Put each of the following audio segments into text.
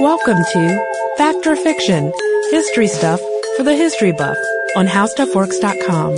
Welcome to Fact or Fiction, history stuff for the history buff on HowStuffWorks.com.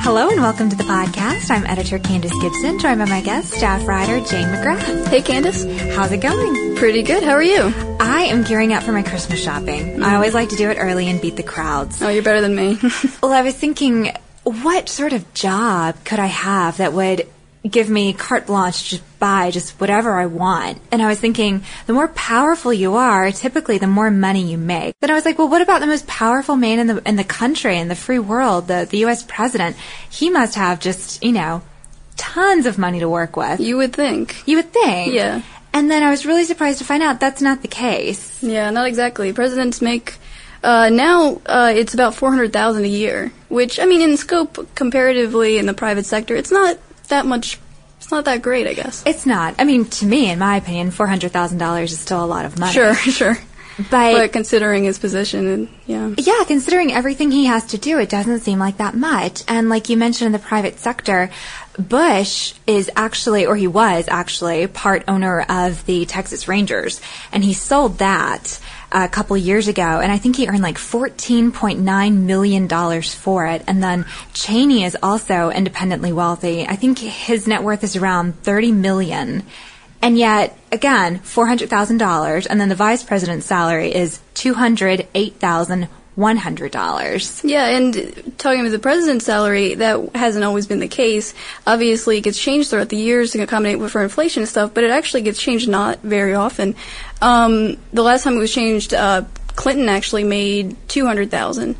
Hello and welcome to the podcast. I'm editor Candace Gibson, joined by my guest, staff writer Jane McGrath. Hey, Candace. How's it going? Pretty good. How are you? I am gearing up for my Christmas shopping. I always like to do it early and beat the crowds. Oh, you're better than me. Well, I was thinking, what sort of job could I have that would give me carte blanche to buy just whatever I want? And I was thinking, the more powerful you are, typically the more money you make. Then I was like, well, what about the most powerful man in the in the country in the free world, the the U.S. president? He must have just you know tons of money to work with. you would think. You would think. Yeah. And then I was really surprised to find out that's not the case. Yeah, not exactly. Presidents make uh, now uh, it's about four hundred thousand a year, which I mean, in scope comparatively in the private sector, it's not that much. It's not that great, I guess. It's not. I mean, to me, in my opinion, four hundred thousand dollars is still a lot of money. Sure, sure. but, But considering his position, and yeah, yeah, considering everything he has to do, it doesn't seem like that much. And like you mentioned in the private sector, Bush is actually, or he was actually, part owner of the Texas Rangers, and he sold that a couple years ago, and I think he earned like $14.9 million for it. And then Cheney is also independently wealthy. I think his net worth is around 30 million. And yet, again, $400,000, and then the vice president's salary is $208,100. yeah. And talking about the president's salary, that hasn't always been the case. Obviously, it gets changed throughout the years to accommodate for inflation and stuff, but it actually gets changed not very often. Um, the last time it was changed, uh, Clinton actually made two hundred thousand.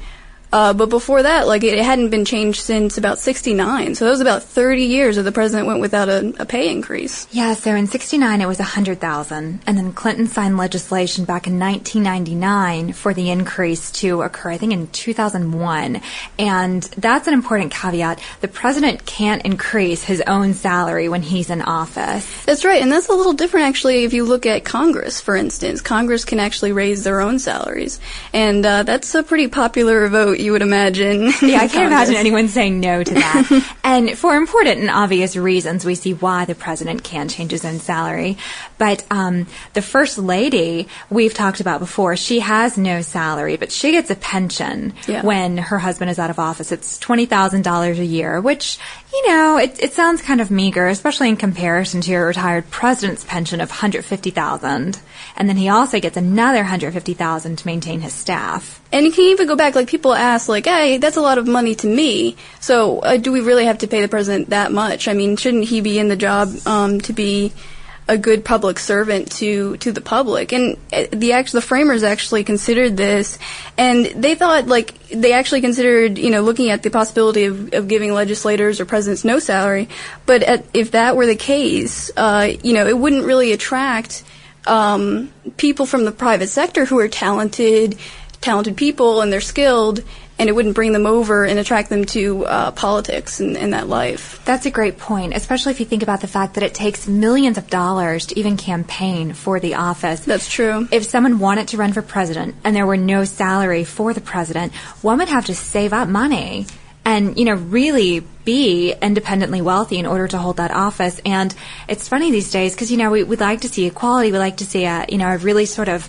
Uh, but before that, like it, hadn't been changed since about '69. So that was about 30 years that the president went without a, a pay increase. Yeah, so in 69 it was 100,000 and then Clinton signed legislation back in 1999 for the increase to occur I think in 2001. And that's an important caveat. The president can't increase his own salary when he's in office. That's right, and that's a little different actually. If you look at Congress, for instance, Congress can actually raise their own salaries, and uh, that's a pretty popular vote, you would imagine. Yeah, I can't imagine anyone saying no to that. and for important and obvious reasons, we see why the president can change his own salary. But um, the first lady we've talked about before, she has no salary, but she gets a pension Yeah. when her husband is out of office. It's twenty thousand dollars a year, which you know it, it sounds kind of meager, especially in comparison to your retired president's pension of hundred fifty thousand. And then he also gets another hundred fifty thousand to maintain his staff. And you can even go back, like people ask, like, "Hey, that's a lot of money to me. So, uh, do we really have to pay the president that much? I mean, shouldn't he be in the job um, to be a good public servant to to the public?" And uh, the act, the framers actually considered this, and they thought, like, they actually considered, you know, looking at the possibility of, of giving legislators or presidents no salary. But at, if that were the case, uh, you know, it wouldn't really attract um, people from the private sector who are talented, talented people and they're skilled, and it wouldn't bring them over and attract them to uh, politics and, and that life. That's a great point, especially if you think about the fact that it takes millions of dollars to even campaign for the office. That's true. If someone wanted to run for president and there were no salary for the president, one would have to save up money and, you know, really be independently wealthy in order to hold that office. And it's funny these days because, you know, we, we'd like to see equality. We like to see a, you know, a really sort of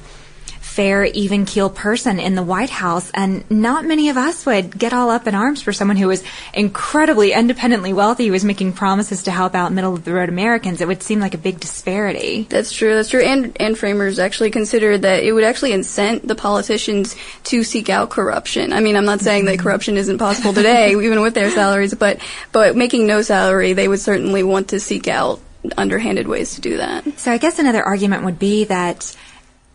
fair, even keel person in the White House, and not many of us would get all up in arms for someone who was incredibly independently wealthy, who was making promises to help out middle of the road Americans. It would seem like a big disparity. That's true. That's true. And and framers actually considered that it would actually incent the politicians to seek out corruption. I mean, I'm not saying that corruption isn't possible today, even with their salaries, but but making no salary, they would certainly want to seek out underhanded ways to do that. So I guess another argument would be that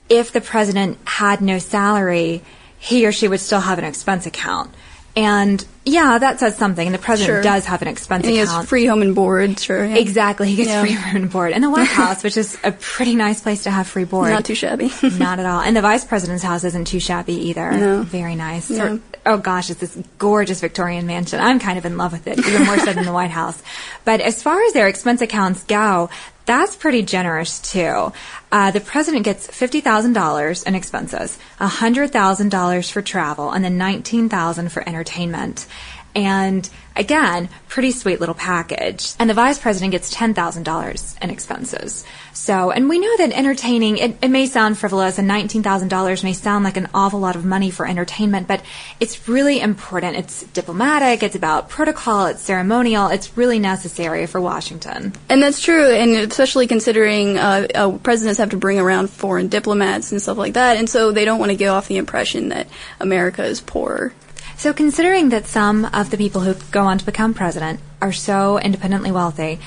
if the president had no salary, he or she would still have an expense account. And yeah, that says something. And the president Sure. does have an expense And he account. has free home and board, sure. yeah. Exactly. He gets Yeah. free home and board. And the White House, which is a pretty nice place to have free board. Not too shabby. Not at all. And the vice president's house isn't too shabby either. No. Very nice. Sort- oh gosh, it's this gorgeous Victorian mansion. I'm kind of in love with it, even more so than the White House. But as far as their expense accounts go, that's pretty generous too. Uh, the president gets fifty thousand dollars in expenses, hundred thousand dollars for travel, and then nineteen thousand for entertainment. And Again, pretty sweet little package. And the vice president gets $10,000 in expenses. So, and we know that entertaining, it, it may sound frivolous and $19,000 may sound like an awful lot of money for entertainment, but it's really important. It's diplomatic, it's about protocol, it's ceremonial, it's really necessary for Washington. And that's true, and especially considering uh, uh, presidents have to bring around foreign diplomats and stuff like that, and so they don't want to give off the impression that America is poor. So, considering that some of the people who go on to become president are so independently wealthy,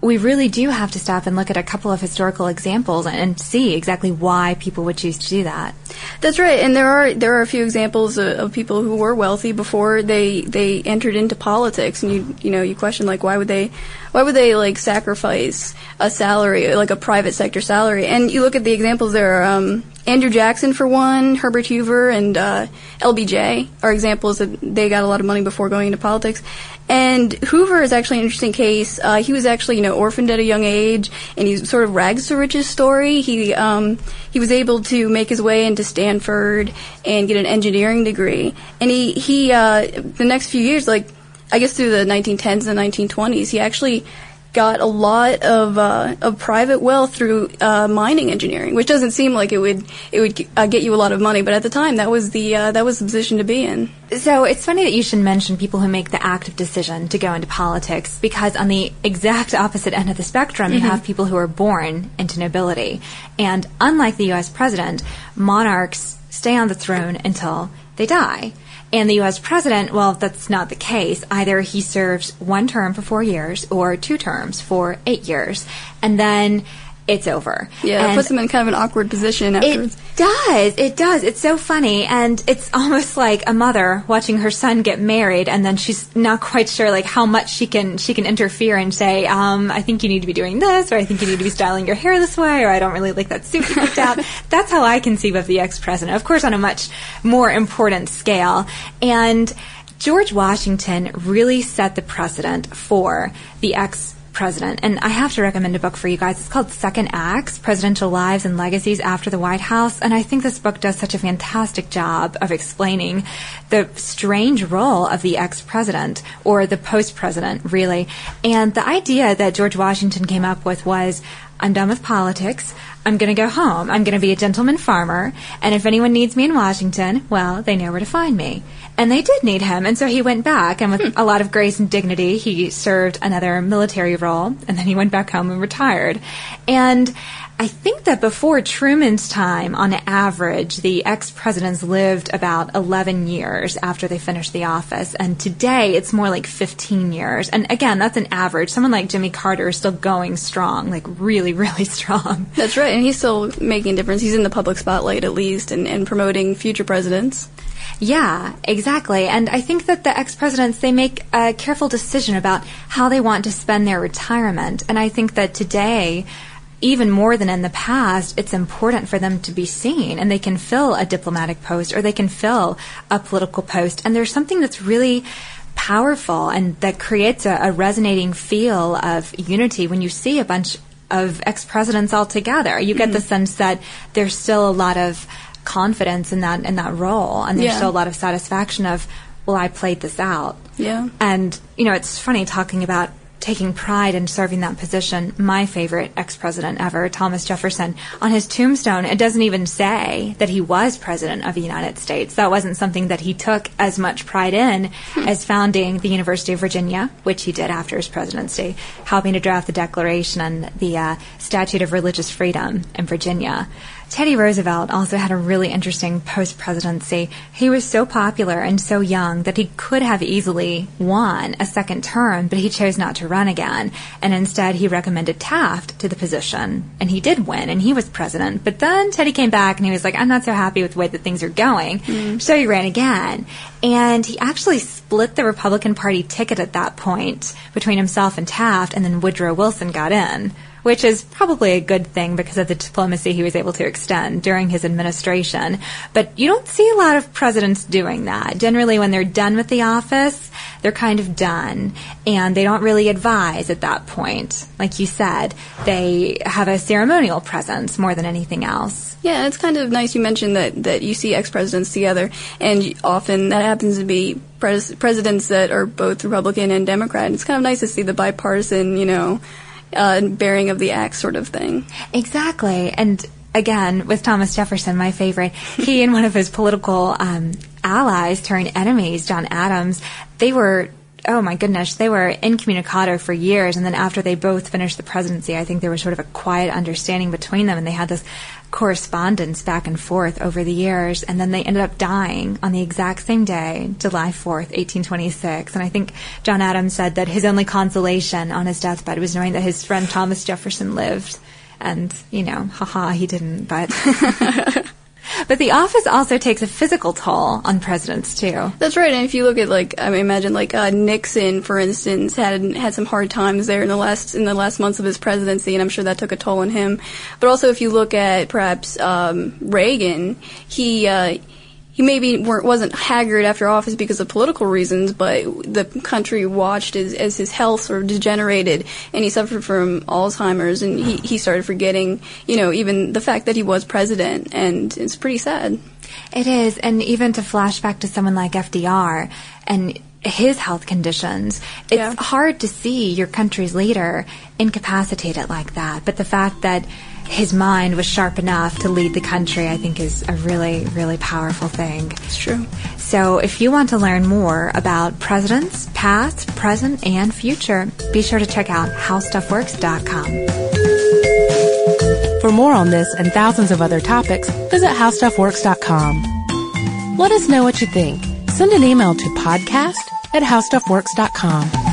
we really do have to stop and look at a couple of historical examples and see exactly why people would choose to do that. That's right, and there are there are a few examples of, of, people who were wealthy before they they entered into politics, and you you know you question like why would they why would they like sacrifice a salary like a private sector salary? And you look at the examples there. Um, Andrew Jackson, for one, Herbert Hoover, and uh, LBJ are examples that they got a lot of money before going into politics. And Hoover is actually an interesting case. Uh, he was actually, you know, orphaned at a young age, and he's sort of rags to riches story. He um, he was able to make his way into Stanford and get an engineering degree. And he he uh, the next few years, like I guess through the 1910s and 1920s, he actually got a lot of uh, of private wealth through uh, mining engineering, which doesn't seem like it would it would uh, get you a lot of money, but at the time that was the uh, that was the position to be in. So it's funny that you should mention people who make the active decision to go into politics, because on the exact opposite end of the spectrum, mm-hmm. you have people who are born into nobility, and unlike the U.S. president, monarchs stay on the throne until they die. And the U.S. president, well, that's not the case. Either he serves one term for four years or two terms for eight years. And then it's over. Yeah, and it puts them in kind of an awkward position afterwards. It does. It does. It's so funny. And it's almost like a mother watching her son get married and then she's not quite sure like how much she can she can interfere and say, um, I think you need to be doing this or I think you need to be styling your hair this way or I don't really like that suit you picked out. That's how I conceive of the ex president. Of course on a much more important scale. And George Washington really set the precedent for the ex president. And I have to recommend a book for you guys. It's called Second Acts Presidential Lives and Legacies After the White House. And I think this book does such a fantastic job of explaining the strange role of the ex president or the post president, really. And the idea that George Washington came up with was I'm done with politics. I'm going to go home. I'm going to be a gentleman farmer. And if anyone needs me in Washington, well, they know where to find me. And they did need him. And so he went back, and with hmm. a lot of grace and dignity, he served another military role. And then he went back home and retired. And I think that before Truman's time, on average, the ex presidents lived about 11 years after they finished the office. And today, it's more like 15 years. And again, that's an average. Someone like Jimmy Carter is still going strong, like really, really strong. That's right. And he's still making a difference. He's in the public spotlight, at least, and, and promoting future presidents. Yeah, exactly. And I think that the ex-presidents, they make a careful decision about how they want to spend their retirement. And I think that today, even more than in the past, it's important for them to be seen and they can fill a diplomatic post or they can fill a political post. And there's something that's really powerful and that creates a, a resonating feel of unity when you see a bunch of ex-presidents all together. You get mm-hmm. the sense that there's still a lot of confidence in that in that role, and there's yeah. still a lot of satisfaction of, well, I played this out. Yeah. And you know, it's funny talking about taking pride in serving that position. My favorite ex-president ever, Thomas Jefferson, on his tombstone, it doesn't even say that he was president of the United States. That wasn't something that he took as much pride in hmm. as founding the University of Virginia, which he did after his presidency, helping to draft the Declaration and the uh, Statute of Religious Freedom in Virginia. Teddy Roosevelt also had a really interesting post presidency. He was so popular and so young that he could have easily won a second term, but he chose not to run again. And instead, he recommended Taft to the position. And he did win, and he was president. But then Teddy came back and he was like, I'm not so happy with the way that things are going. Mm. So he ran again. And he actually split the Republican Party ticket at that point between himself and Taft, and then Woodrow Wilson got in which is probably a good thing because of the diplomacy he was able to extend during his administration. But you don't see a lot of presidents doing that. Generally, when they're done with the office, they're kind of done and they don't really advise at that point. Like you said, they have a ceremonial presence more than anything else. Yeah, it's kind of nice you mentioned that, that you see ex-presidents together and often that happens to be pres- presidents that are both Republican and Democrat. It's kind of nice to see the bipartisan, you know, uh, bearing of the axe sort of thing. Exactly. And again, with Thomas Jefferson, my favorite, he and one of his political um, allies turned enemies, John Adams, they were oh my goodness, they were incommunicado for years. And then after they both finished the presidency, I think there was sort of a quiet understanding between them, and they had this correspondence back and forth over the years. And then they ended up dying on the exact same day, July 4th, 1826. And I think John Adams said that his only consolation on his deathbed was knowing that his friend Thomas Jefferson lived. And, you know, haha, he didn't, but. But the office also takes a physical toll on presidents too. That's right. And if you look at like, I mean, imagine like uh, Nixon, for instance, had had some hard times there in the last in the last months of his presidency, and I'm sure that took a toll on him. But also, if you look at perhaps um, Reagan, he. Uh, he maybe wasn't haggard after office because of political reasons, but the country watched as, as his health sort of degenerated, and he suffered from Alzheimer's, and he, he started forgetting, you know, even the fact that he was president, and it's pretty sad. It is, and even to flash back to someone like FDR and his health conditions, it's yeah. hard to see your country's leader incapacitated like that. But the fact that his mind was sharp enough to lead the country, I think is a really, really powerful thing. It's true. So if you want to learn more about presidents, past, present, and future, be sure to check out howstuffworks.com. For more on this and thousands of other topics, visit howstuffworks.com. Let us know what you think. Send an email to podcast at howstuffworks.com.